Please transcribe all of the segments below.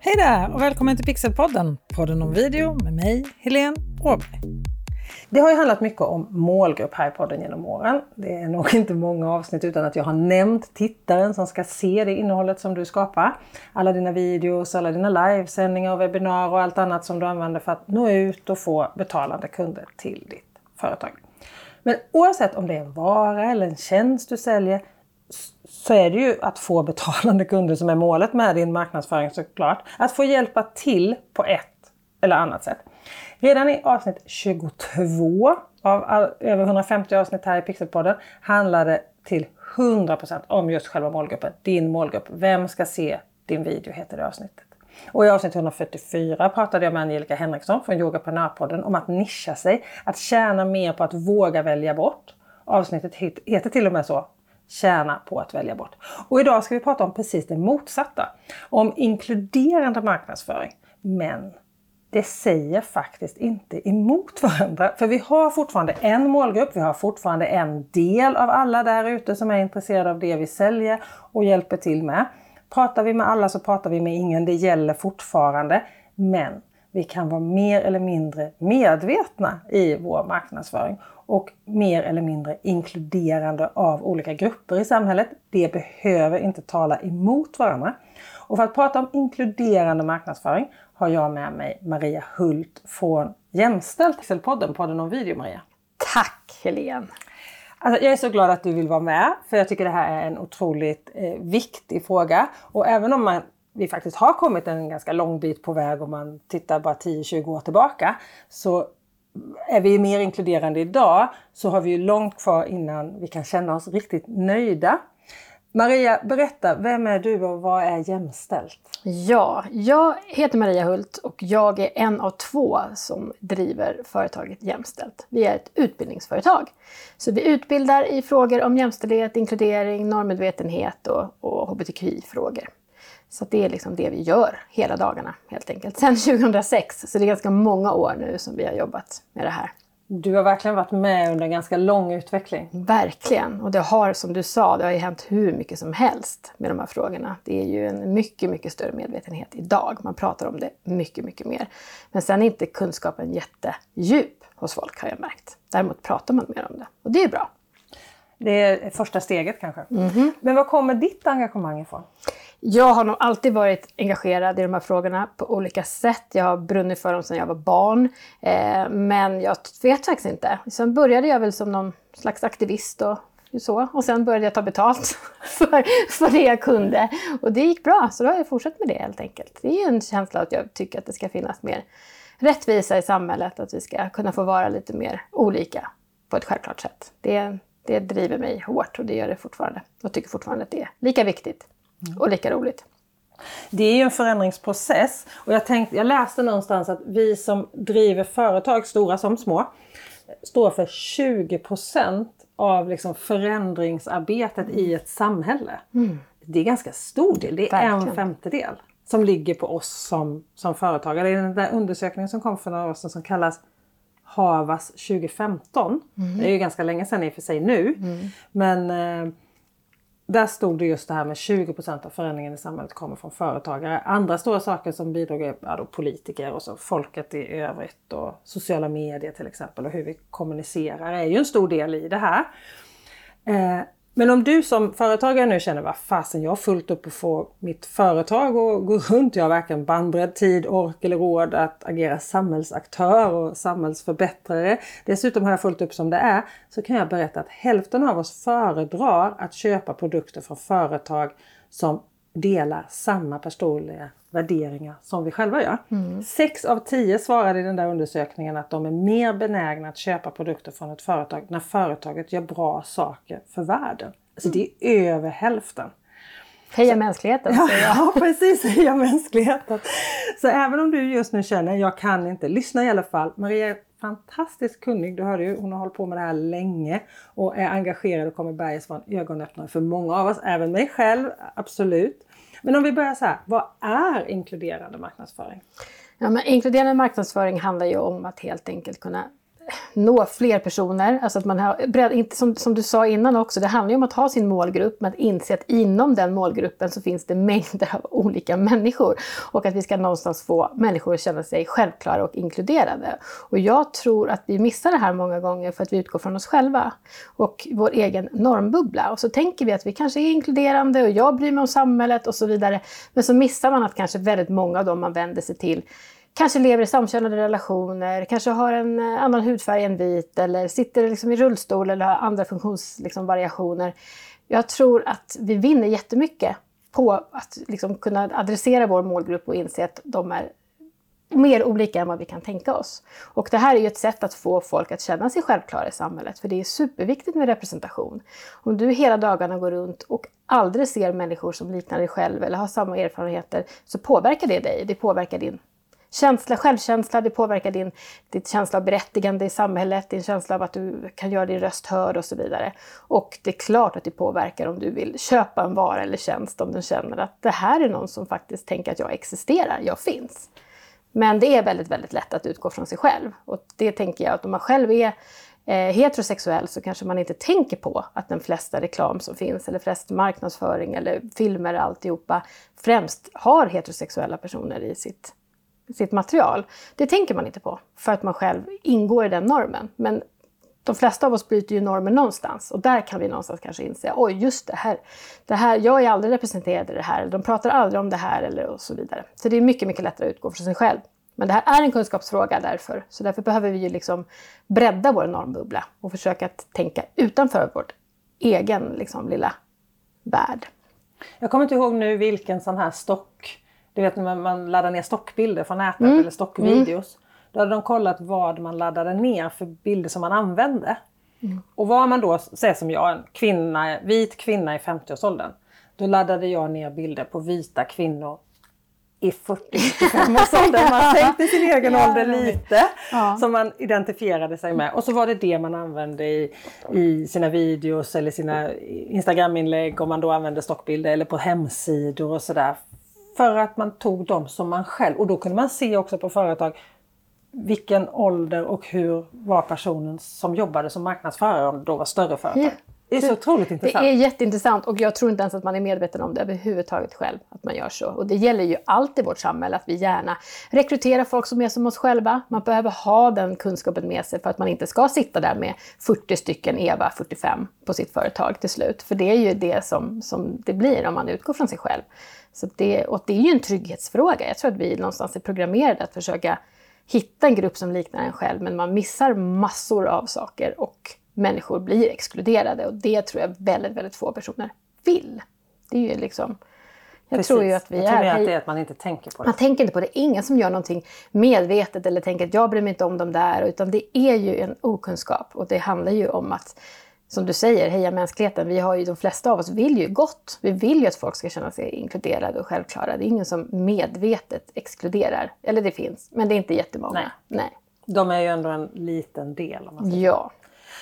Hej där och välkommen till Pixelpodden, podden om video med mig, Helene Åberg. Det har ju handlat mycket om målgrupp här i podden genom åren. Det är nog inte många avsnitt utan att jag har nämnt tittaren som ska se det innehållet som du skapar. Alla dina videos, alla dina livesändningar och webbinar och allt annat som du använder för att nå ut och få betalande kunder till ditt företag. Men oavsett om det är en vara eller en tjänst du säljer så är det ju att få betalande kunder som är målet med din marknadsföring såklart. Att få hjälpa till på ett eller annat sätt. Redan i avsnitt 22 av all, över 150 avsnitt här i Pixelpodden handlar det till 100% om just själva målgruppen. Din målgrupp. Vem ska se din video heter det avsnittet. Och i avsnitt 144 pratade jag med Angelica Henriksson från Yogaprenörpodden om att nischa sig, att tjäna mer på att våga välja bort. Avsnittet heter till och med så, tjäna på att välja bort. Och idag ska vi prata om precis det motsatta. Om inkluderande marknadsföring. Men det säger faktiskt inte emot varandra. För vi har fortfarande en målgrupp, vi har fortfarande en del av alla där ute som är intresserade av det vi säljer och hjälper till med. Pratar vi med alla så pratar vi med ingen, det gäller fortfarande. Men vi kan vara mer eller mindre medvetna i vår marknadsföring och mer eller mindre inkluderande av olika grupper i samhället. Det behöver inte tala emot varandra. Och för att prata om inkluderande marknadsföring har jag med mig Maria Hult från Jämställt, podden, podden om video Maria. Tack Helene! Alltså, jag är så glad att du vill vara med för jag tycker det här är en otroligt eh, viktig fråga. Och även om man, vi faktiskt har kommit en ganska lång bit på väg om man tittar bara 10-20 år tillbaka så är vi mer inkluderande idag så har vi ju långt kvar innan vi kan känna oss riktigt nöjda. Maria, berätta, vem är du och vad är jämställt? Ja, jag heter Maria Hult och jag är en av två som driver företaget Jämställt. Vi är ett utbildningsföretag. Så vi utbildar i frågor om jämställdhet, inkludering, normmedvetenhet och, och hbtqi-frågor. Så det är liksom det vi gör hela dagarna helt enkelt. Sen 2006, så det är ganska många år nu som vi har jobbat med det här. Du har verkligen varit med under en ganska lång utveckling. Verkligen! Och det har, som du sa, det har ju hänt hur mycket som helst med de här frågorna. Det är ju en mycket, mycket större medvetenhet idag. Man pratar om det mycket, mycket mer. Men sen är inte kunskapen jättedjup hos folk har jag märkt. Däremot pratar man mer om det. Och det är bra. Det är första steget kanske. Mm -hmm. Men var kommer ditt engagemang ifrån? Jag har nog alltid varit engagerad i de här frågorna på olika sätt. Jag har brunnit för dem sedan jag var barn. Eh, men jag vet faktiskt inte. Sen började jag väl som någon slags aktivist och så. Och sen började jag ta betalt för, för det jag kunde. Och det gick bra, så då har jag fortsatt med det helt enkelt. Det är en känsla att jag tycker att det ska finnas mer rättvisa i samhället. Att vi ska kunna få vara lite mer olika på ett självklart sätt. Det, det driver mig hårt och det gör det fortfarande. Och tycker fortfarande att det är lika viktigt och lika roligt. Det är ju en förändringsprocess och jag, tänkte, jag läste någonstans att vi som driver företag, stora som små, står för 20% av liksom förändringsarbetet i ett samhälle. Mm. Det är ganska stor del, det är Verkligen. en femtedel som ligger på oss som, som företagare. Det är den där undersökningen som kom för några år sedan som kallas Havas 2015. Mm. Det är ju ganska länge sedan i och för sig nu. Mm. Men eh, där stod det just det här med 20% av förändringen i samhället kommer från företagare. Andra stora saker som bidrog är ja, politiker och så folket i övrigt och sociala medier till exempel och hur vi kommunicerar är ju en stor del i det här. Eh, men om du som företagare nu känner vad fasen jag har fullt upp att få mitt företag att gå runt. Jag har varken bandbredd, tid, ork eller råd att agera samhällsaktör och samhällsförbättrare. Dessutom har jag fullt upp som det är. Så kan jag berätta att hälften av oss föredrar att köpa produkter från företag som delar samma personliga värderingar som vi själva gör. Mm. Sex av tio svarade i den där undersökningen att de är mer benägna att köpa produkter från ett företag när företaget gör bra saker för världen. Alltså det är över hälften. Heja mänskligheten! Ja, ja, precis, heja mänskligheten! Så även om du just nu känner, jag kan inte, lyssna i alla fall. Maria är fantastiskt kunnig, du hörde ju, hon har hållit på med det här länge och är engagerad och kommer bergas vara en ögonöppnare för många av oss, även mig själv, absolut. Men om vi börjar så här, vad är inkluderande marknadsföring? Ja, men inkluderande marknadsföring handlar ju om att helt enkelt kunna nå fler personer. Alltså att man har, inte, som, som du sa innan också, det handlar ju om att ha sin målgrupp men att inse att inom den målgruppen så finns det mängder av olika människor. Och att vi ska någonstans få människor att känna sig självklara och inkluderade. Och jag tror att vi missar det här många gånger för att vi utgår från oss själva och vår egen normbubbla. Och så tänker vi att vi kanske är inkluderande och jag bryr mig om samhället och så vidare. Men så missar man att kanske väldigt många av dem man vänder sig till kanske lever i samkönade relationer, kanske har en eh, annan hudfärg än vit eller sitter liksom i rullstol eller har andra funktionsvariationer. Liksom, jag tror att vi vinner jättemycket på att liksom kunna adressera vår målgrupp och inse att de är mer olika än vad vi kan tänka oss. Och det här är ju ett sätt att få folk att känna sig självklara i samhället, för det är superviktigt med representation. Om du hela dagarna går runt och aldrig ser människor som liknar dig själv eller har samma erfarenheter, så påverkar det dig. Det påverkar din Känsla, självkänsla, det påverkar din, din känsla av berättigande i samhället, din känsla av att du kan göra din röst hörd och så vidare. Och det är klart att det påverkar om du vill köpa en vara eller tjänst om du känner att det här är någon som faktiskt tänker att jag existerar, jag finns. Men det är väldigt, väldigt lätt att utgå från sig själv. Och det tänker jag att om man själv är eh, heterosexuell så kanske man inte tänker på att den flesta reklam som finns eller flest marknadsföring eller filmer alltihopa främst har heterosexuella personer i sitt sitt material. Det tänker man inte på för att man själv ingår i den normen. Men de flesta av oss bryter ju normer någonstans och där kan vi någonstans kanske inse, oj just det här, det här, jag är aldrig representerad i det här, de pratar aldrig om det här eller och så vidare. Så det är mycket, mycket lättare att utgå från sig själv. Men det här är en kunskapsfråga därför, så därför behöver vi ju liksom bredda vår normbubbla och försöka att tänka utanför vår egen liksom, lilla värld. Jag kommer inte ihåg nu vilken sån här stock du vet när man laddar ner stockbilder från nätet mm. eller stockvideos. Mm. Då hade de kollat vad man laddade ner för bilder som man använde. Mm. Och var man då, säg som jag, en kvinna, vit kvinna i 50-årsåldern. Då laddade jag ner bilder på vita kvinnor i 40-45-årsåldern. Man sänkte sin egen ja, ålder lite ja. som man identifierade sig med. Och så var det det man använde i, i sina videos eller sina Instagram-inlägg om man då använde stockbilder eller på hemsidor och sådär för att man tog dem som man själv, och då kunde man se också på företag vilken ålder och hur var personen som jobbade som marknadsförare om det då var större företag. Ja. Det är så otroligt intressant. Det är jätteintressant och jag tror inte ens att man är medveten om det överhuvudtaget själv, att man gör så. Och det gäller ju allt i vårt samhälle att vi gärna rekryterar folk som är som oss själva. Man behöver ha den kunskapen med sig för att man inte ska sitta där med 40 stycken Eva 45 på sitt företag till slut. För det är ju det som, som det blir om man utgår från sig själv. Så det, och det är ju en trygghetsfråga. Jag tror att vi någonstans är programmerade att försöka hitta en grupp som liknar en själv, men man missar massor av saker och människor blir exkluderade. Och det tror jag väldigt, väldigt få personer vill. Det är ju liksom... Jag Precis. tror ju att vi jag tror är... att det är att man inte tänker på det. Man tänker inte på det. Ingen som gör någonting medvetet eller tänker att jag bryr mig inte om dem där. Utan det är ju en okunskap och det handlar ju om att som du säger, heja mänskligheten. Vi har ju, de flesta av oss vill ju gott. Vi vill ju att folk ska känna sig inkluderade och självklara. Det är ingen som medvetet exkluderar. Eller det finns, men det är inte jättemånga. Nej. Nej. De är ju ändå en liten del. Om man säger. Ja.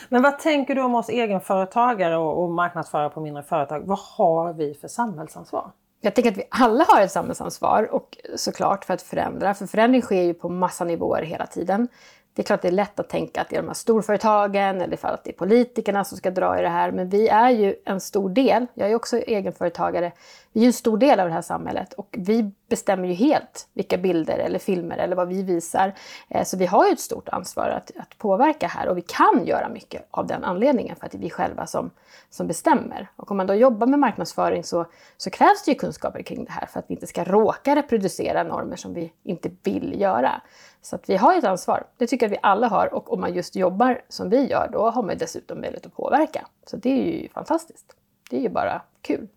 Men vad tänker du om oss egenföretagare och, och marknadsförare på mindre företag? Vad har vi för samhällsansvar? Jag tänker att vi alla har ett samhällsansvar och såklart för att förändra. För förändring sker ju på massa nivåer hela tiden. Det är klart det är lätt att tänka att det är de här storföretagen eller för att det är politikerna som ska dra i det här. Men vi är ju en stor del. Jag är också egenföretagare. Vi är en stor del av det här samhället och vi bestämmer ju helt vilka bilder eller filmer eller vad vi visar. Eh, så vi har ju ett stort ansvar att, att påverka här och vi kan göra mycket av den anledningen för att det är vi själva som, som bestämmer. Och om man då jobbar med marknadsföring så, så krävs det ju kunskaper kring det här för att vi inte ska råka reproducera normer som vi inte vill göra. Så att vi har ju ett ansvar. Det tycker jag att vi alla har och om man just jobbar som vi gör då har man dessutom möjlighet att påverka. Så det är ju fantastiskt. Det är ju bara kul.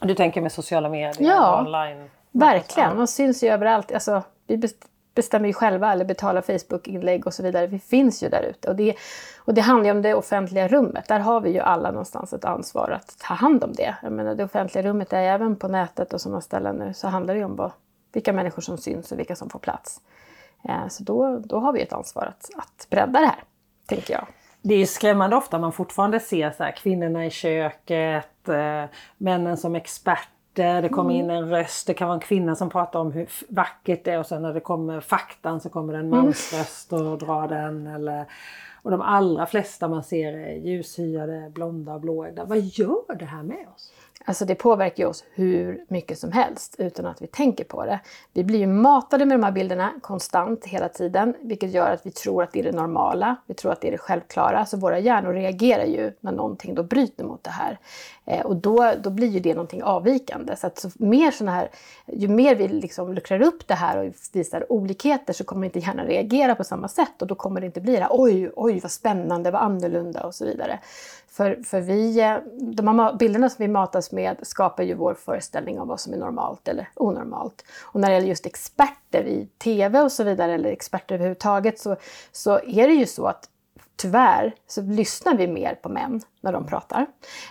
Du tänker med sociala medier ja, online? verkligen. Man syns ju överallt. Alltså, vi bestämmer ju själva eller betalar Facebook-inlägg och så vidare. Vi finns ju där ute. Och det, och det handlar ju om det offentliga rummet. Där har vi ju alla någonstans ett ansvar att ta hand om det. Jag menar, det offentliga rummet är även på nätet och sådana ställen nu så handlar det ju om vad, vilka människor som syns och vilka som får plats. Eh, så då, då har vi ett ansvar att, att bredda det här, tänker jag. Det är skrämmande ofta man fortfarande ser så här, kvinnorna i köket, eh, männen som experter det kommer in en röst, det kan vara en kvinna som pratar om hur vackert det är och sen när det kommer faktan så kommer det en mansröst och drar den. Eller, och de allra flesta man ser är ljushyade, blonda och blåögda. Vad gör det här med oss? Alltså det påverkar ju oss hur mycket som helst utan att vi tänker på det. Vi blir ju matade med de här bilderna konstant hela tiden vilket gör att vi tror att det är det normala. Vi tror att det är det självklara. Så våra hjärnor reagerar ju när någonting då bryter mot det här. Eh, och då, då blir ju det någonting avvikande. Så att så mer såna här, ju mer vi liksom luckrar upp det här och visar olikheter så kommer inte hjärnan reagera på samma sätt och då kommer det inte bli det här oj, oj vad spännande, vad annorlunda och så vidare. För, för vi, eh, de här bilderna som vi matas med skapar ju vår föreställning om vad som är normalt eller onormalt. Och när det gäller just experter i TV och så vidare, eller experter överhuvudtaget, så, så är det ju så att tyvärr så lyssnar vi mer på män när de pratar.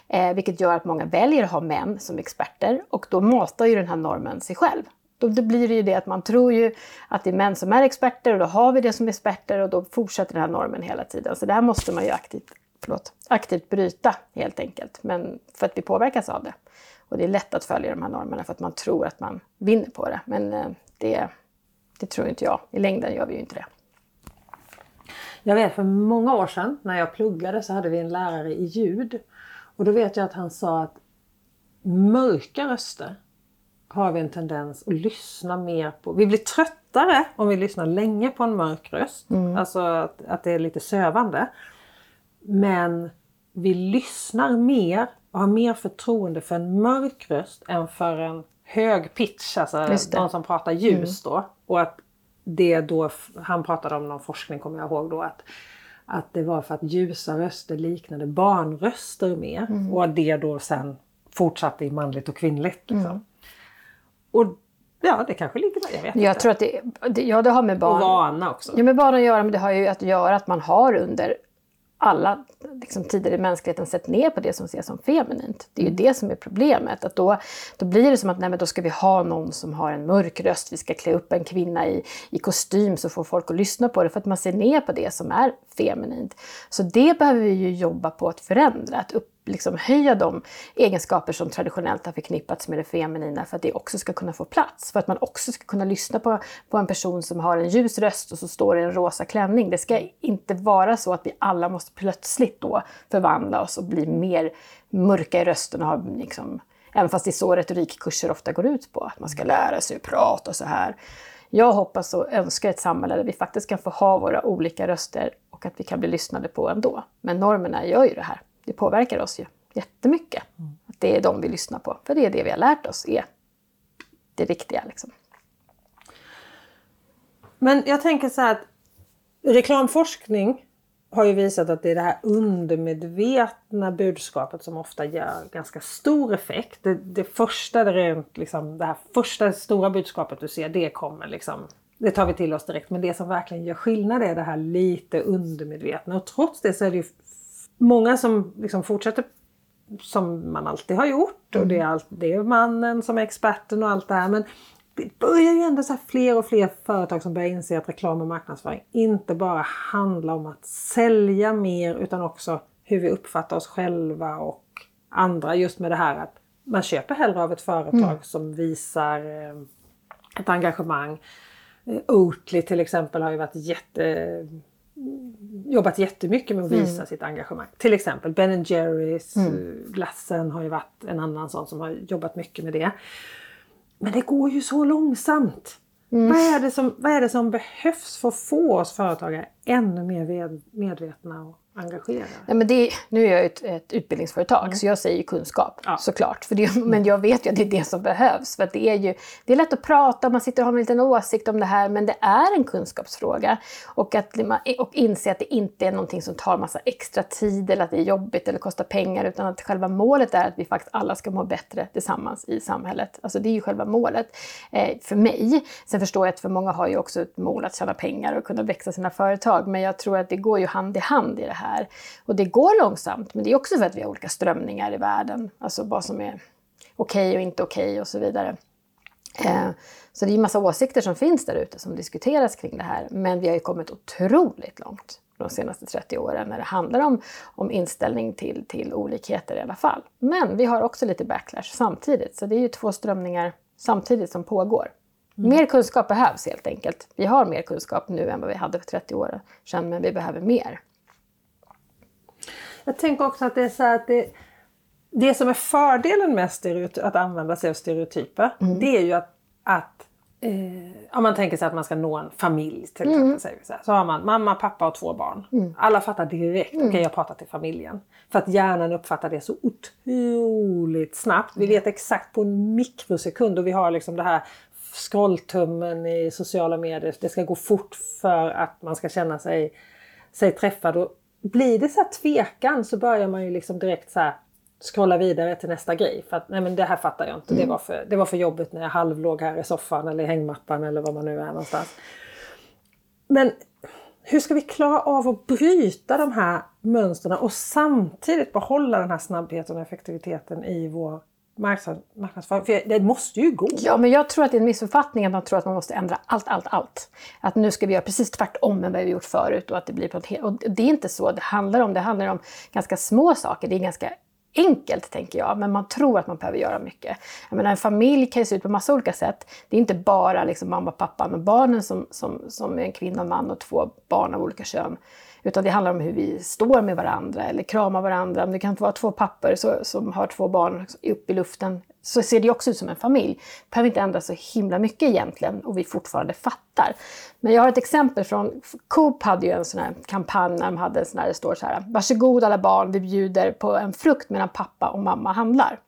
Eh, vilket gör att många väljer att ha män som experter och då matar ju den här normen sig själv. Då, då blir det ju det att man tror ju att det är män som är experter och då har vi det som experter och då fortsätter den här normen hela tiden. Så det här måste man ju aktivt förlåt, aktivt bryta helt enkelt. Men för att vi påverkas av det. Och det är lätt att följa de här normerna för att man tror att man vinner på det. Men eh, det, det tror inte jag. I längden gör vi ju inte det. Jag vet för många år sedan när jag pluggade så hade vi en lärare i ljud. Och då vet jag att han sa att mörka röster har vi en tendens att lyssna mer på. Vi blir tröttare om vi lyssnar länge på en mörk röst. Mm. Alltså att, att det är lite sövande. Men vi lyssnar mer och har mer förtroende för en mörk röst än för en hög pitch, alltså någon som pratar ljus mm. då. Och att det då, han pratade om någon forskning kommer jag ihåg då, att, att det var för att ljusa röster liknade barnröster mer. Mm. Och det då sen fortsatte i manligt och kvinnligt. Liksom. Mm. Och Ja, det kanske ligger där. Jag vet jag inte. Tror att det, det, ja, det har med barn... Och vana också. Ja, med barn att göra, men det har ju att göra att man har under alla liksom, tider i mänskligheten sett ner på det som ses som feminint. Det är ju mm. det som är problemet. Att då, då blir det som att nej, men då ska vi ha någon som har en mörk röst, vi ska klä upp en kvinna i, i kostym så får folk att lyssna på det för att man ser ner på det som är feminint. Så det behöver vi ju jobba på att förändra, att upp, liksom höja de egenskaper som traditionellt har förknippats med det feminina för att det också ska kunna få plats. För att man också ska kunna lyssna på, på en person som har en ljus röst och så står i en rosa klänning. Det ska inte vara så att vi alla måste plötsligt då förvandla oss och bli mer mörka i rösten och ha liksom, Även fast det är så retorikkurser ofta går ut på, att man ska lära sig att prata så här. Jag hoppas och önskar ett samhälle där vi faktiskt kan få ha våra olika röster och att vi kan bli lyssnade på ändå. Men normerna gör ju det här det påverkar oss ju jättemycket. Mm. Att det är de vi lyssnar på. För det är det vi har lärt oss är det riktiga. Liksom. Men jag tänker så här att reklamforskning har ju visat att det är det här undermedvetna budskapet som ofta gör ganska stor effekt. Det, det första, det, rent, liksom, det här första stora budskapet du ser, det kommer liksom det tar vi till oss direkt. Men det som verkligen gör skillnad är det här lite undermedvetna. Och trots det så är det ju många som liksom fortsätter som man alltid har gjort och det är, mm. allt, det är mannen som är experten och allt det här. Men det börjar ju ändå så fler och fler företag som börjar inse att reklam och marknadsföring inte bara handlar om att sälja mer utan också hur vi uppfattar oss själva och andra. Just med det här att man köper hellre av ett företag mm. som visar eh, ett engagemang. Eh, Oatly till exempel har ju varit jätte jobbat jättemycket med att visa mm. sitt engagemang. Till exempel Ben Jerrys mm. Eh, glassen har ju varit en annan sån som har jobbat mycket med det. Men det går ju så långsamt. Mm. Vad, är det som, vad är det som behövs för att få oss företagare ännu mer medvetna och engagera? Nej, men det, nu är jag ett, ett utbildningsföretag mm. så jag säger kunskap ja. såklart. För det, men jag vet ju att det är det som behövs. För det, är ju, det är lätt att prata, man sitter och har en liten åsikt om det här men det är en kunskapsfråga. Och, att, och inse att det inte är någonting som tar massa extra tid eller att det är jobbigt eller kostar pengar utan att själva målet är att vi faktiskt alla ska må bättre tillsammans i samhället. Alltså det är ju själva målet eh, för mig. Sen förstår jag att för många har ju också ett mål att tjäna pengar och kunna växa sina företag men jag tror att det går ju hand i hand i det här här. Och det går långsamt, men det är också för att vi har olika strömningar i världen. Alltså vad som är okej okay och inte okej okay och så vidare. Eh, så det är en massa åsikter som finns där ute som diskuteras kring det här. Men vi har ju kommit otroligt långt. de senaste 30 åren när det handlar om, om inställning till, till olikheter i alla fall. Men vi har också lite backlash samtidigt, så det är ju två strömningar samtidigt som pågår. Mm. Mer kunskap behövs helt enkelt. Vi har mer kunskap nu än vad vi hade för 30 år sedan, men vi behöver mer. Jag tänker också att det är så att det, det som är fördelen med att använda sig av stereotyper, mm. det är ju att, att eh, om man tänker sig att man ska nå en familj till exempel. Mm. Säger vi så, här, så har man mamma, pappa och två barn. Mm. Alla fattar direkt, mm. okej okay, jag pratar till familjen. För att hjärnan uppfattar det så otroligt snabbt. Vi vet exakt på en mikrosekund och vi har liksom det här scrolltummen i sociala medier. Det ska gå fort för att man ska känna sig, sig träffad. Och blir det så här tvekan så börjar man ju liksom direkt så här scrolla vidare till nästa grej. För att nej men det här fattar jag inte. Mm. Det, var för, det var för jobbigt när jag halvlåg här i soffan eller i hängmattan eller var man nu är någonstans. Men hur ska vi klara av att bryta de här mönstren och samtidigt behålla den här snabbheten och effektiviteten i vår marknadsföring? För det måste ju gå! Ja, men jag tror att det är en missuppfattning att man tror att man måste ändra allt, allt, allt. Att nu ska vi göra precis tvärtom än vad vi gjort förut och att det blir på ett helt... Och det är inte så det handlar om. Det handlar om ganska små saker. Det är ganska enkelt, tänker jag, men man tror att man behöver göra mycket. Jag menar, en familj kan ju se ut på massa olika sätt. Det är inte bara liksom mamma, pappa och barnen som, som, som är en kvinna och man och två barn av olika kön. Utan det handlar om hur vi står med varandra eller kramar varandra. Om Det kan vara två pappor som har två barn upp i luften. Så ser det också ut som en familj. Det behöver inte ändras så himla mycket egentligen och vi fortfarande fattar. Men jag har ett exempel från Coop hade ju en sån här kampanj när de hade en sån här, det står så här. Varsågod alla barn, vi bjuder på en frukt medan pappa och mamma handlar.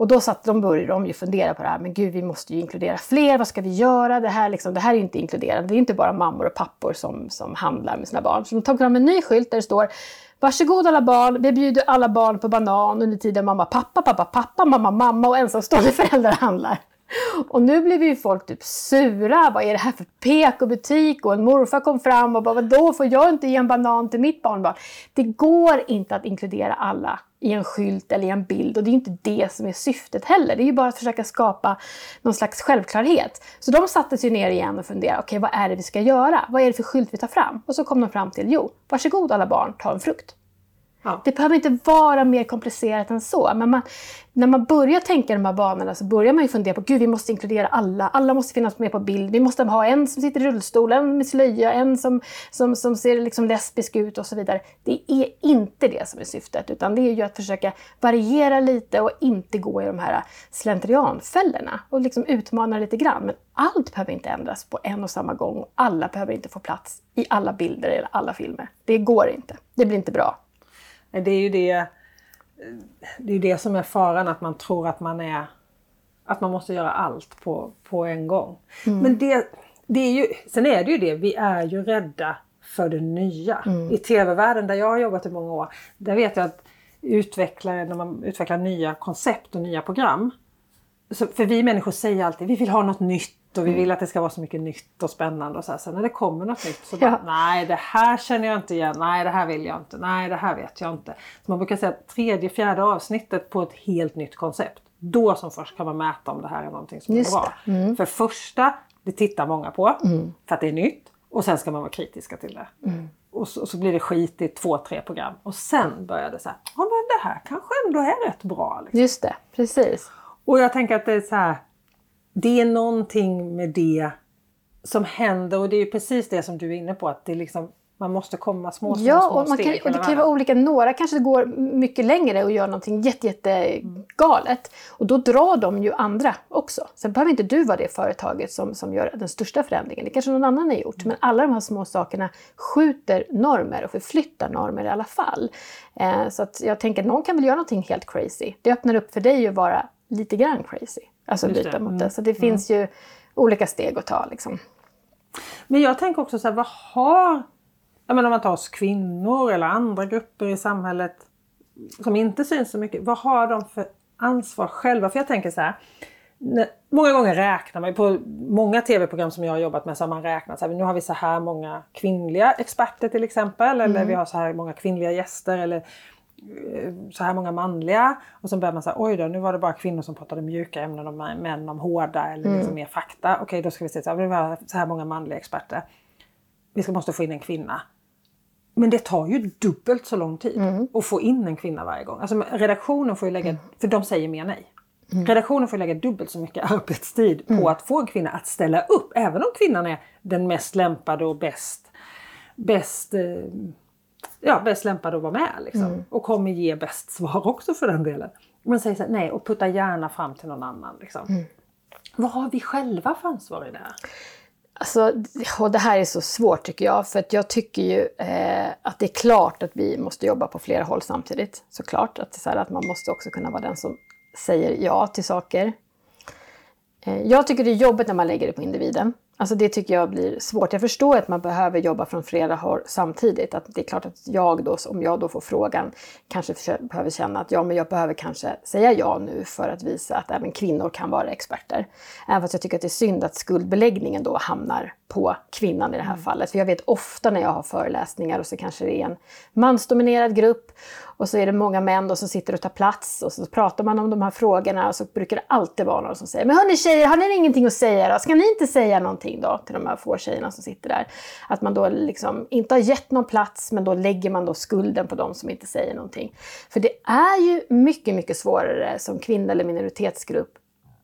Och då satt de började de ju fundera på det här, men gud vi måste ju inkludera fler, vad ska vi göra? Det här, liksom, det här är inte inkluderande, det är inte bara mammor och pappor som, som handlar med sina barn. Så de tog fram en ny skylt där det står Varsågod alla barn, vi bjuder alla barn på banan under tiden mamma, pappa, pappa, pappa, mamma, mamma och ensamstående föräldrar handlar. Och nu blev ju folk typ sura. Vad är det här för PK-butik? Och en morfar kom fram och bara vadå, får jag inte ge en banan till mitt barnbarn? Det går inte att inkludera alla i en skylt eller i en bild och det är inte det som är syftet heller. Det är ju bara att försöka skapa någon slags självklarhet. Så de satte sig ner igen och funderade, okej okay, vad är det vi ska göra? Vad är det för skylt vi tar fram? Och så kom de fram till, jo, varsågod alla barn, ta en frukt. Ja. Det behöver inte vara mer komplicerat än så. Men man, när man börjar tänka de här banorna så börjar man ju fundera på gud vi måste inkludera alla. Alla måste finnas med på bild. Vi måste ha en som sitter i rullstol, en med slöja, en som, som, som ser liksom lesbisk ut och så vidare. Det är inte det som är syftet utan det är ju att försöka variera lite och inte gå i de här slentrianfällorna och liksom utmana lite grann. Men allt behöver inte ändras på en och samma gång. Alla behöver inte få plats i alla bilder eller alla filmer. Det går inte. Det blir inte bra. Det är ju det, det, är det som är faran, att man tror att man är att man måste göra allt på, på en gång. Mm. Men det, det är ju, sen är det ju det, vi är ju rädda för det nya. Mm. I tv-världen där jag har jobbat i många år, där vet jag att utvecklare, när man utvecklar nya koncept och nya program. För vi människor säger alltid vi vill ha något nytt och vi mm. vill att det ska vara så mycket nytt och spännande. Och så här. Sen när det kommer något nytt så bara, ja. nej det här känner jag inte igen, nej det här vill jag inte, nej det här vet jag inte. Så man brukar säga att tredje, fjärde avsnittet på ett helt nytt koncept. Då som först kan man mäta om det här är någonting som Just är bra. Mm. För första, det tittar många på mm. för att det är nytt. Och sen ska man vara kritiska till det. Mm. Och, så, och, så, blir det skit i två, tre program. Och sen börjar det så här, ja men det här kanske ändå är rätt bra. Liksom. Just det, precis. Och jag tänker att det är så här, det är någonting med det som händer och det är precis det som du är inne på att det liksom, man måste komma små, små, ja, små och man kan, och det kan ju vara olika. Några kanske går mycket längre och gör någonting jätte, jätte galet. Och då drar de ju andra också. Sen behöver inte du vara det företaget som, som gör den största förändringen. Det kanske någon annan har gjort. Men alla de här små sakerna skjuter normer och förflyttar normer i alla fall. Eh, så att jag tänker att någon kan väl göra någonting helt crazy. Det öppnar upp för dig att vara lite grann crazy. Alltså Just byta det. mot det. Mm. Så det finns mm. ju olika steg att ta. Liksom. Men jag tänker också så här, vad har, jag menar om man tar oss kvinnor eller andra grupper i samhället som inte syns så mycket, vad har de för ansvar själva? För jag tänker så här, många gånger räknar man, på många tv-program som jag har jobbat med så har man räknat så här, nu har vi så här många kvinnliga experter till exempel, eller mm. vi har så här många kvinnliga gäster, eller så här många manliga och sen börjar man säga oj då nu var det bara kvinnor som pratade mjuka ämnen och män om hårda eller mm. liksom mer fakta. Okej okay, då ska vi se så här, så här många manliga experter. Vi ska, måste få in en kvinna. Men det tar ju dubbelt så lång tid att få in en kvinna varje gång. Alltså redaktionen får ju lägga, för de säger mer nej. Redaktionen får lägga dubbelt så mycket arbetstid på att få en kvinna att ställa upp. Även om kvinnan är den mest lämpade och bäst, bäst, eh, ja, bäst lämpade att vara med. Liksom. Och kommer ge bäst svar också för den delen. Men säger så här, nej och putta gärna fram till någon annan. Liksom. Vad har vi själva för ansvar i det här? Alltså, och det här är så svårt tycker jag, för att jag tycker ju eh, att det är klart att vi måste jobba på flera håll samtidigt. Såklart att, så här, att man måste också kunna vara den som säger ja till saker. Eh, jag tycker det är jobbigt när man lägger det på individen. Alltså det tycker jag blir svårt. Jag förstår att man behöver jobba från flera håll samtidigt. Att det är klart att jag då, om jag då får frågan, kanske behöver känna att ja, men jag behöver kanske säga ja nu för att visa att även kvinnor kan vara experter. Även fast jag tycker att det är synd att skuldbeläggningen då hamnar på kvinnan i det här mm. fallet. För jag vet ofta när jag har föreläsningar och så kanske det är en mansdominerad grupp och så är det många män då som sitter och tar plats och så pratar man om de här frågorna och så brukar det alltid vara någon som säger Men hörni tjejer, har ni ingenting att säga då? Ska ni inte säga någonting då till de här få tjejerna som sitter där? Att man då liksom inte har gett någon plats men då lägger man då skulden på de som inte säger någonting. För det är ju mycket, mycket svårare som kvinna eller minoritetsgrupp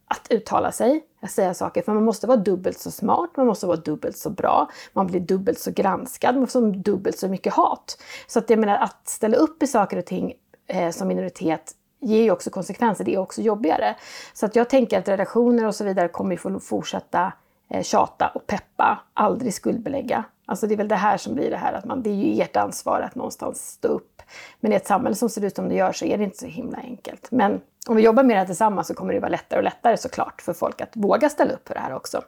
att uttala sig, att säga saker. För man måste vara dubbelt så smart, man måste vara dubbelt så bra, man blir dubbelt så granskad, man får dubbelt så mycket hat. Så att jag menar, att ställa upp i saker och ting eh, som minoritet ger ju också konsekvenser, det är också jobbigare. Så att jag tänker att redaktioner och så vidare kommer ju få fortsätta eh, tjata och peppa, aldrig skuldbelägga. Alltså det är väl det här som blir det här att man, det är ju ert ansvar att någonstans stå upp. Men i ett samhälle som ser ut som det gör så är det inte så himla enkelt. Men om vi jobbar med det här tillsammans så kommer det vara lättare och lättare såklart för folk att våga ställa upp för det här också.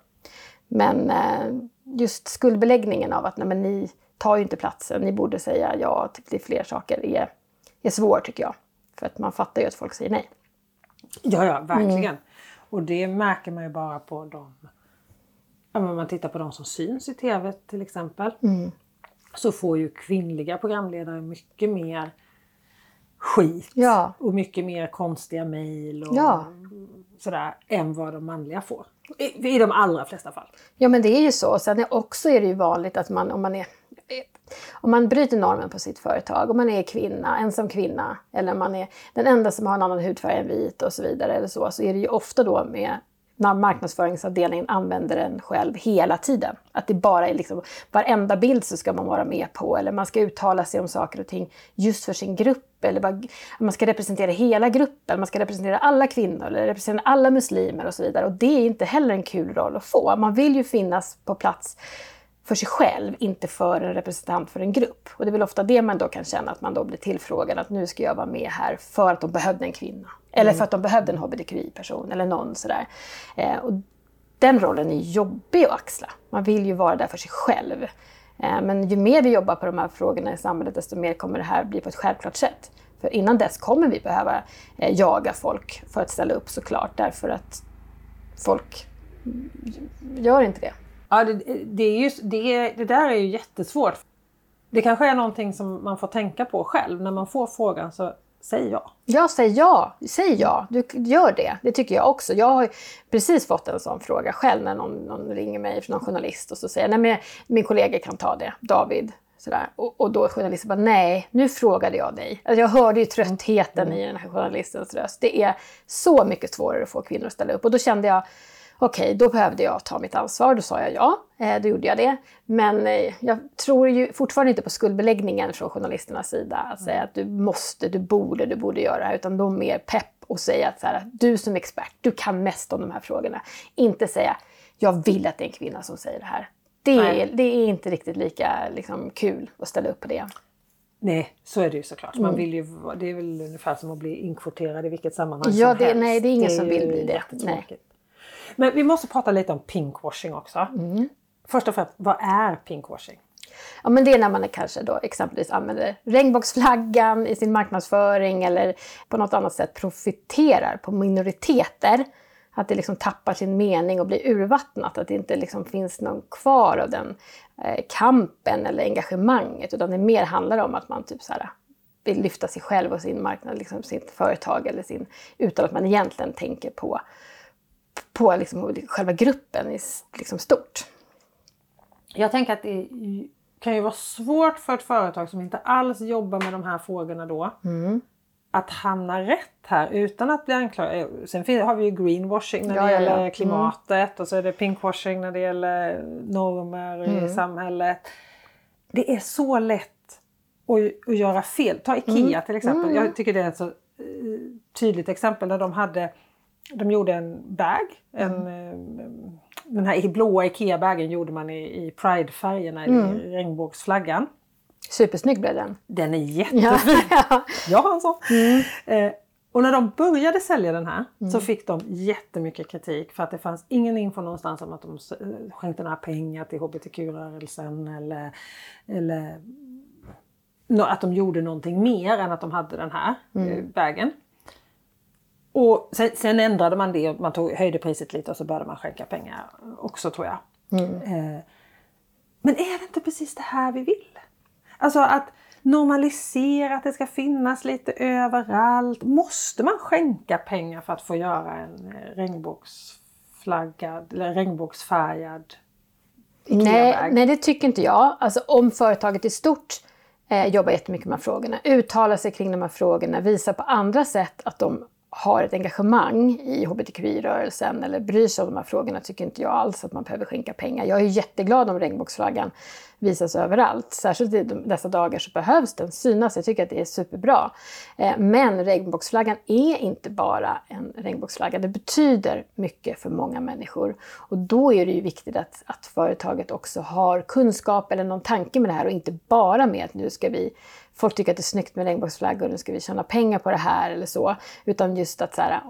Men eh, just skuldbeläggningen av att nej, men ni tar ju inte platsen, ni borde säga ja till fler saker är, är svår tycker jag. För att man fattar ju att folk säger nej. Ja, ja, verkligen. Mm. Och det märker man ju bara på de... Om man tittar på de som syns i TV till exempel. Mm. Så får ju kvinnliga programledare mycket mer skit ja. och mycket mer konstiga mejl och ja. sådär än vad de manliga får. I, I de allra flesta fall. Ja men det är ju så. Sen är också är det ju vanligt att man om man är om man bryter normen på sitt företag, om man är kvinna, ensam kvinna eller man är den enda som har en annan hudfärg än vit och så vidare eller så, så är det ju ofta då med marknadsföringsavdelningen använder den själv hela tiden. Att det bara är liksom, varenda bild så ska man vara med på eller man ska uttala sig om saker och ting just för sin grupp. Eller bara, man ska representera hela gruppen, man ska representera alla kvinnor eller representera alla muslimer och så vidare. Och det är inte heller en kul roll att få. Man vill ju finnas på plats för sig själv, inte för en representant för en grupp. Och det är väl ofta det man då kan känna, att man då blir tillfrågad att nu ska jag vara med här för att de behövde en kvinna. Eller för att de behövde en hbtqi-person eller någon sådär. Eh, och den rollen är jobbig att axla. Man vill ju vara där för sig själv. Eh, men ju mer vi jobbar på de här frågorna i samhället, desto mer kommer det här bli på ett självklart sätt. För innan dess kommer vi behöva eh, jaga folk för att ställa upp såklart, därför att folk gör inte det. Ja, det, det, är just, det, det där är ju jättesvårt. Det kanske är någonting som man får tänka på själv. När man får frågan så säg ja. Ja, säg ja. Säg ja. Du gör det. Det tycker jag också. Jag har precis fått en sån fråga själv när någon, någon ringer mig, någon journalist och så säger nej men min kollega kan ta det, David. Sådär. Och, och då journalisten bara, nej, nu frågade jag dig. Alltså jag hörde ju tröttheten mm. i den här journalistens röst. Det är så mycket svårare att få kvinnor att ställa upp. Och då kände jag, Okej, okay, då behövde jag ta mitt ansvar. Då sa jag ja, eh, då gjorde jag det. Men eh, jag tror ju fortfarande inte på skuldbeläggningen från journalisternas sida. Att säga att du måste, du borde, du borde göra det här. Utan då mer pepp och säga att så här, du som expert, du kan mest om de här frågorna. Inte säga, jag vill att det är en kvinna som säger det här. Det är, det är inte riktigt lika liksom, kul att ställa upp på det. Nej, så är det ju såklart. Man mm. vill ju, det är väl ungefär som att bli inkvoterad i vilket sammanhang ja, som det, helst. Nej, det är ingen det som vill bli det. Nej. Men vi måste prata lite om pinkwashing också. Mm. Först och främst, vad är pinkwashing? Ja, men det är när man kanske då exempelvis använder regnbågsflaggan i sin marknadsföring eller på något annat sätt profiterar på minoriteter. Att det liksom tappar sin mening och blir urvattnat. Att det inte liksom finns någon kvar av den eh, kampen eller engagemanget. Utan det mer handlar om att man typ så här, vill lyfta sig själv och sin marknad, liksom sitt företag eller sin, utan att man egentligen tänker på på liksom själva gruppen i liksom stort. Jag tänker att det kan ju vara svårt för ett företag som inte alls jobbar med de här frågorna då. Mm. Att hamna rätt här utan att bli anklagad. Sen har vi ju greenwashing när det Ja, ja, ja. gäller Mm. klimatet och så är det pinkwashing när det gäller normer Mm. i samhället. Det är så lätt att, att göra fel. Ta Mm. IKEA till exempel. Jag tycker det är ett så eh, tydligt exempel där de hade de gjorde en bag. En, Mm. eh, den här blåa IKEA-bagen gjorde man i, i Pride-färgerna Mm. i regnbågsflaggan. Supersnygg blev den. Den är jättefin. Ja. Jag har en sån. Eh, och när de började sälja den här Mm. så fick de jättemycket kritik för att det fanns ingen info någonstans om att de skänkte några pengar till hbtq-rörelsen eller, eller att de gjorde någonting mer än att de hade den här eh, bagen. Och sen, sen ändrade man det man tog, höjde priset lite och så började man skänka pengar också tror jag. Eh, men är det inte precis det här vi vill? Alltså att normalisera att det ska finnas lite överallt. Måste man skänka pengar för att få göra en eh, regnbågsflaggad eller regnbågsfärgad Nej, nej, det tycker inte jag. Alltså om företaget i stort eh, jobbar jättemycket med de här frågorna, uttalar sig kring de här frågorna, visar på andra sätt att de har ett engagemang i hbtqi-rörelsen eller bryr sig om de här frågorna tycker inte jag alls att man behöver skänka pengar. Jag är jätteglad om regnbågsflaggan visas överallt. Särskilt i dessa dagar så behövs den synas. Jag tycker att det är superbra. Eh, men regnbågsflaggan är inte bara en regnbågsflagga. Det betyder mycket för många människor. Och då är det ju viktigt att, att företaget också har kunskap eller någon tanke med det här och inte bara med att nu ska vi Folk tycker att det är snyggt med regnbågsflaggor, nu ska vi tjäna pengar på det här eller så. Utan just att så här,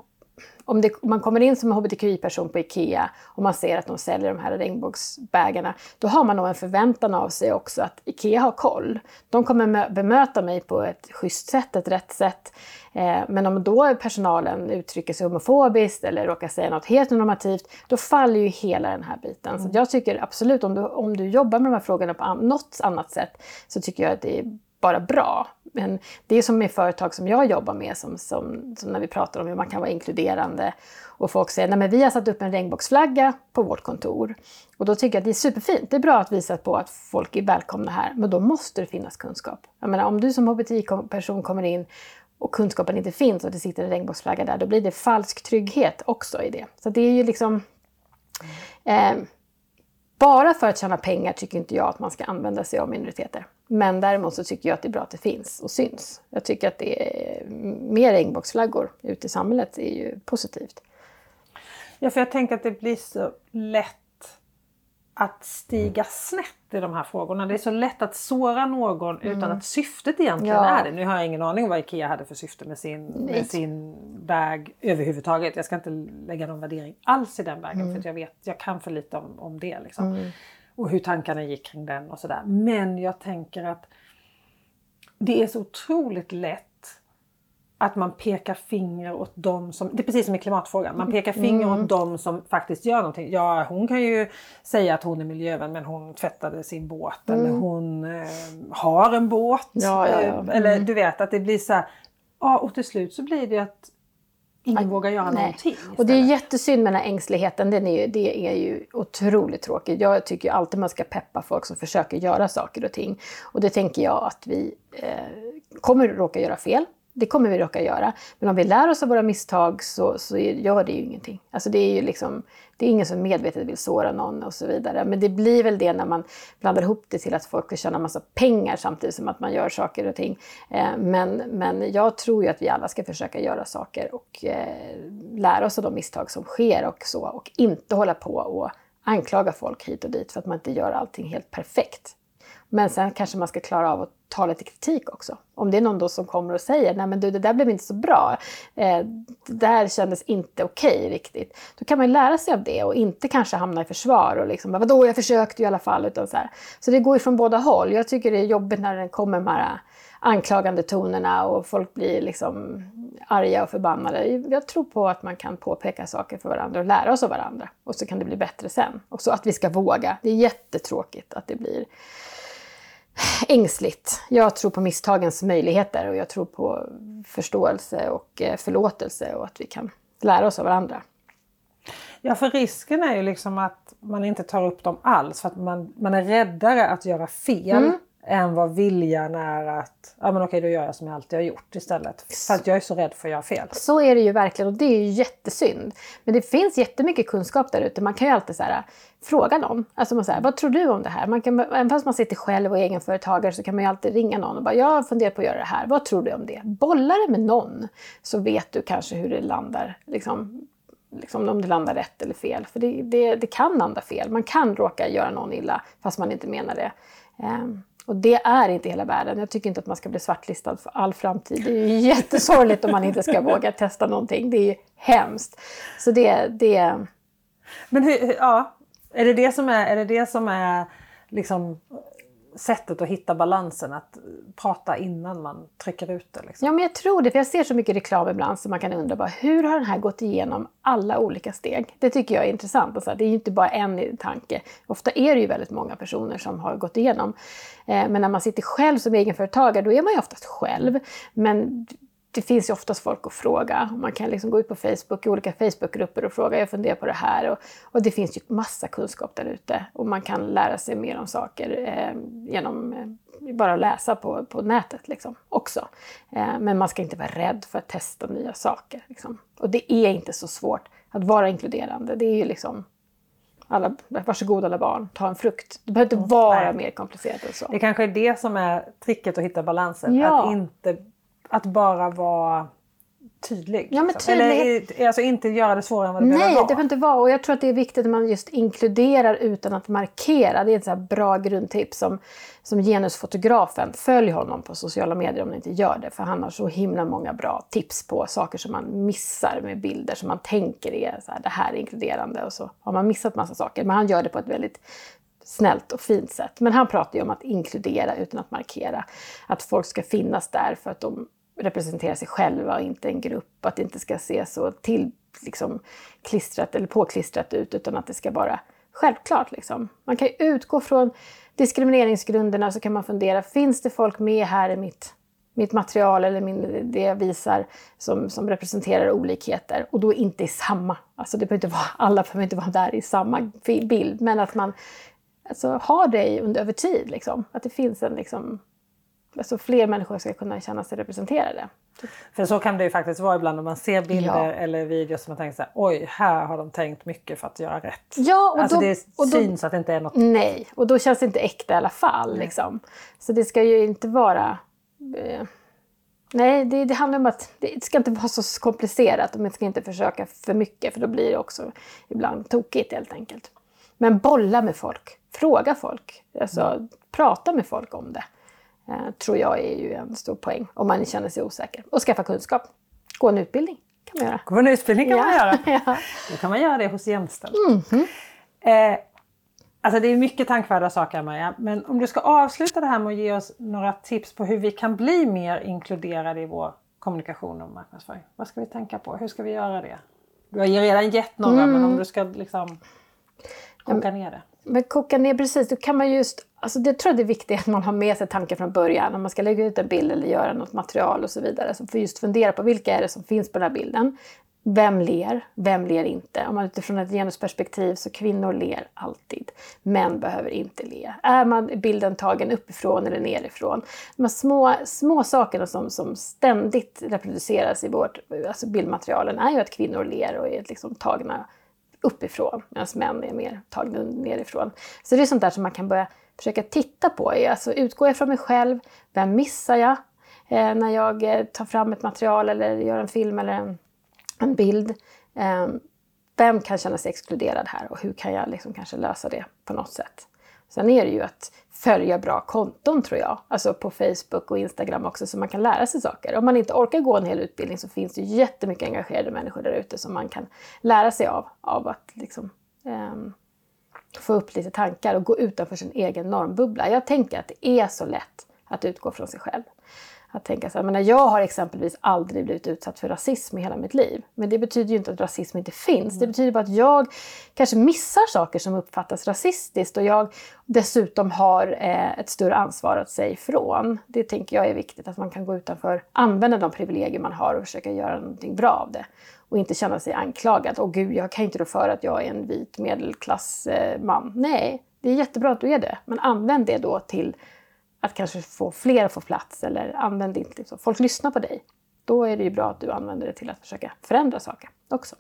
om, det, om man kommer in som hbtqi-person på IKEA och man ser att de säljer de här regnbågsbägarna, då har man nog en förväntan av sig också att IKEA har koll. De kommer mö- bemöta mig på ett schysst sätt, ett rätt sätt. Eh, men om då personalen uttrycker sig homofobiskt eller råkar säga något heteronormativt, då faller ju hela den här biten. Så jag tycker absolut, om du, om du jobbar med de här frågorna på an- något annat sätt, så tycker jag att det är bara bra. Men det är som med företag som jag jobbar med, som, som, som när vi pratar om hur man kan vara inkluderande. Och folk säger, nej men vi har satt upp en regnbågsflagga på vårt kontor. Och då tycker jag att det är superfint. Det är bra att visa på att folk är välkomna här. Men då måste det finnas kunskap. Jag menar, om du som hbtqi-person kommer in och kunskapen inte finns och det sitter en regnbågsflagga där, då blir det falsk trygghet också i det. Så det är ju liksom... Eh, bara för att tjäna pengar tycker inte jag att man ska använda sig av minoriteter. Men däremot så tycker jag att det är bra att det finns och syns. Jag tycker att det är mer regnbågsflaggor ute i samhället är ju positivt. Ja, för jag tänker att det blir så lätt att stiga snett i de här frågorna. Det är så lätt att såra någon utan att syftet egentligen Ja. är det. Nu har jag ingen aning om vad IKEA hade för syfte med sin, med sin bag överhuvudtaget. Jag ska inte lägga någon värdering alls i den bagen Mm. för att jag vet, jag kan för lite om, om det. Liksom. Och hur tankarna gick kring den och sådär. Men jag tänker att det är så otroligt lätt att man pekar finger åt dem som, det är precis som i klimatfrågan, man pekar finger Mm. åt dem som faktiskt gör någonting. Ja, hon kan ju säga att hon är miljövän men hon tvättade sin båt eller hon eh, har en båt. Mm. Ja, ja, ja. Eh, Eller du vet att det blir så här, ja och till slut så blir det att ingen vågar göra Nej. någonting. Och det är istället. jättesynd med den här ängsligheten. Den är ju, det är ju otroligt tråkigt. Jag tycker ju alltid man ska peppa folk som försöker göra saker och ting. Och det tänker jag att vi eh, kommer råka göra fel. Det kommer vi råka göra. Men om vi lär oss av våra misstag så, så gör det ju ingenting. Alltså det är ju liksom, det är ingen som medvetet vill såra någon och så vidare. Men det blir väl det när man blandar ihop det till att folk vill tjäna massa pengar samtidigt som att man gör saker och ting. Eh, men, men jag tror ju att vi alla ska försöka göra saker och eh, lära oss av de misstag som sker och så. Och inte hålla på och anklaga folk hit och dit för att man inte gör allting helt perfekt. Men sen kanske man ska klara av att ta lite kritik också. Om det är någon då som kommer och säger nej men du det där blev inte så bra. Eh, det där kändes inte okej riktigt. Då kan man ju lära sig av det och inte kanske hamna i försvar och liksom vadå jag försökte ju i alla fall. Utan så, här. så det går ju från båda håll. Jag tycker det är jobbigt när det kommer de här anklagande tonerna och folk blir liksom arga och förbannade. Jag tror på att man kan påpeka saker för varandra och lära oss av varandra. Och så kan det bli bättre sen. Och så att vi ska våga. Det är jättetråkigt att det blir ängsligt. Jag tror på misstagens möjligheter och jag tror på förståelse och eh, förlåtelse och att vi kan lära oss av varandra. Ja, för risken är ju liksom att man inte tar upp dem alls för att man, man är räddare att göra fel Mm. Än vad viljan är att, ja men okej då gör jag som jag alltid har gjort istället. För att jag är så rädd för att göra fel. Så är det ju verkligen och det är ju jättesynd. Men det finns jättemycket kunskap där ute. Man kan ju alltid så här, fråga någon. Alltså man säger, vad tror du om det här? Man kan, även fast man sitter själv och är egenföretagare så kan man ju alltid ringa någon och bara, jag har funderat på att göra det här. Vad tror du om det? Bolla det med någon så vet du kanske hur det landar. Liksom, liksom om det landar rätt eller fel. För det, det, det kan landa fel. Man kan råka göra någon illa fast man inte menar det. Ehm, och det är inte hela världen. Jag tycker inte att man ska bli svartlistad för all framtid. Det är ju jättesorgligt om man inte ska våga testa någonting. Det är ju hemskt. Så det, det, Men hur, hur- ja, är det det som är, är, det det som är liksom sättet att hitta balansen? Att prata innan man trycker ut det? Liksom? Ja, men jag tror det. För jag ser så mycket reklam ibland så man kan undra bara, hur har den här gått igenom alla olika steg? Det tycker jag är intressant. Alltså, det är ju inte bara en tanke. Ofta är det ju väldigt många personer som har gått igenom. Eh, men när man sitter själv som egenföretagare, då är man ju oftast själv. Men det finns ju oftast folk att fråga. Man kan liksom gå ut på Facebook, i olika Facebookgrupper och fråga, jag funderar på det här. Och, och det finns ju massa kunskap där ute. Och man kan lära sig mer om saker eh, genom eh, bara att läsa på, på nätet liksom, också. Eh, men man ska inte vara rädd för att testa nya saker. Liksom. Och det är inte så svårt att vara inkluderande. Det är ju liksom alla, varsågod alla barn, ta en frukt. Det behöver inte vara nej. mer komplicerat än så. Det kanske är det som är tricket att hitta balansen. Ja. Att, inte, att bara vara tydlig. Ja, men liksom. Eller alltså inte göra det svårare än vad det Nej, behöver det vara. behöver inte vara. Och jag tror att det är viktigt att man just inkluderar utan att markera. Det är ett så bra grundtips som, som genusfotografen. Följ honom på sociala medier om ni inte gör det. För han har så himla många bra tips på saker som man missar med bilder som man tänker är så här, det här är inkluderande. Och så har man missat massa saker. Men han gör det på ett väldigt snällt och fint sätt. Men han pratar ju om att inkludera utan att markera. Att folk ska finnas där för att de representera sig själva och inte en grupp. Att det inte ska se så till liksom, klistrat eller påklistrat ut utan att det ska vara självklart. Liksom. Man kan ju utgå från diskrimineringsgrunderna så kan man fundera, finns det folk med här i mitt mitt material eller min, det jag visar som, som representerar olikheter och då inte i samma, alltså det behöver inte vara, alla behöver inte vara där i samma bild, men att man alltså, har det under, över tid. Liksom. Att det finns en, liksom, alltså fler människor ska kunna känna sig representerade. För så kan det ju faktiskt vara ibland om man ser bilder Ja. eller videos som man tänker så här, oj, här har de tänkt mycket för att göra rätt. Ja, och alltså då, det och då, syns att det inte är något Nej, och då känns det inte äkta i alla fall. Liksom. Så det ska ju inte vara... Eh, nej, det, det handlar om att det ska inte vara så komplicerat och man ska inte försöka för mycket för då blir det också ibland tokigt helt enkelt. Men bolla med folk, fråga folk, alltså, prata med folk om det. Eh, tror jag är ju en stor poäng om man känner sig osäker. Och skaffa kunskap. Gå en utbildning kan man göra. Gå en utbildning kan man göra. ja. Då kan man göra det hos Jämställd. Mhm. Eh, alltså det är mycket tankvärda saker Maja. Men om du ska avsluta det här med att ge oss några tips på hur vi kan bli mer inkluderade i vår kommunikation och marknadsföring. Vad ska vi tänka på? Hur ska vi göra det? Du har ju redan gett några Mm. men om du ska liksom koka ner det. Men koka ner precis, då kan man just... Alltså det tror jag det är viktigt att man har med sig tanken från början. Om man ska lägga ut en bild eller göra något material och så vidare. Så får just fundera på vilka är det som finns på den här bilden. Vem ler? Vem ler inte? Om man utifrån ett genusperspektiv så kvinnor ler alltid. Män behöver inte le. Är man bilden tagen uppifrån eller nerifrån? De här små, små sakerna som, som ständigt reproduceras i vårt alltså bildmaterialen är ju att kvinnor ler och är liksom tagna uppifrån medan män är mer tagna nerifrån. Så det är sånt där som man kan börja försöka titta på. är Alltså, utgår jag från mig själv? Vem missar jag eh, när jag eh, tar fram ett material eller gör en film eller en, en bild? Eh, vem kan känna sig exkluderad här och hur kan jag liksom kanske lösa det på något sätt? Sen är det ju att följa bra konton tror jag, alltså på Facebook och Instagram också så man kan lära sig saker. Om man inte orkar gå en hel utbildning så finns det jättemycket engagerade människor där ute som man kan lära sig av, av att liksom, eh, få upp lite tankar och gå utanför sin egen normbubbla. Jag tänker att det är så lätt att utgå från sig själv. Att tänka så här, men jag har exempelvis aldrig blivit utsatt för rasism i hela mitt liv. Men det betyder ju inte att rasism inte finns. Det betyder bara att jag kanske missar saker som uppfattas rasistiskt och jag dessutom har eh, ett större ansvar att säga ifrån. Det tänker jag är viktigt, att man kan gå utanför, använda de privilegier man har och försöka göra någonting bra av det. Och inte känna sig anklagad. Åh gud, jag kan inte rå för att jag är en vit medelklassman. Nej, det är jättebra att du är det. Men använd det då till att kanske få fler att få plats eller använd inte så. Folk lyssnar på dig. Då är det ju bra att du använder det till att försöka förändra saker också.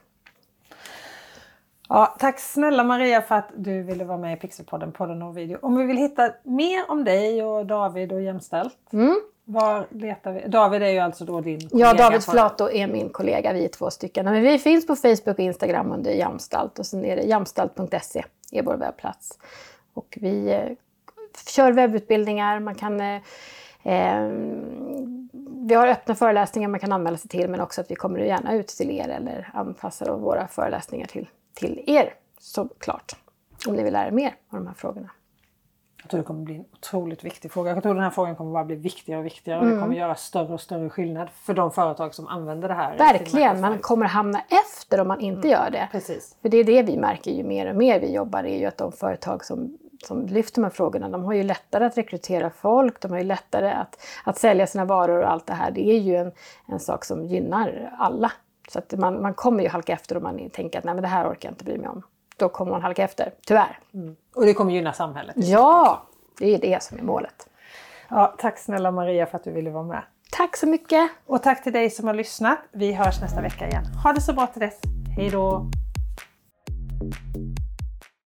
Ja, tack snälla Maria för att du ville vara med i Pixelpodden, podden och video. Om vi vill hitta mer om dig och David och Jämställt, mm. Var letar vi? David är ju alltså då din kollega. Ja, David Flato är min kollega. Vi är två stycken. Men vi finns på Facebook och Instagram under Jamstalt och sen är det jamstalt.se är vår webbplats. Och vi eh, kör webbutbildningar. Man kan eh, eh, vi har öppna föreläsningar man kan anmäla sig till men också att vi kommer gärna ut till er eller anpassar våra föreläsningar till till er såklart. Om ni vill lära er mer om de här frågorna. Jag tror det kommer bli en otroligt viktig fråga. Jag tror den här frågan kommer bara bli viktigare och viktigare och det mm. kommer göra större och större skillnad för de företag som använder det här. Verkligen, man kommer hamna efter om man inte mm. gör det. Precis. För det är det vi märker ju mer och mer vi jobbar är ju att de företag som, som lyfter de här frågorna, de har ju lättare att rekrytera folk, de har ju lättare att, att sälja sina varor och allt det här. Det är ju en, en sak som gynnar alla så att man, man kommer ju halka efter om man tänker att Nej, men det här orkar jag inte bry mig om. Då kommer man halka efter, tyvärr. Mm. Och det kommer gynna samhället? Ja, det är det som är målet. Ja, tack snälla Maria för att du ville vara med. Tack så mycket! Och tack till dig som har lyssnat. Vi hörs nästa vecka igen. Ha det så bra till dess. Hej då!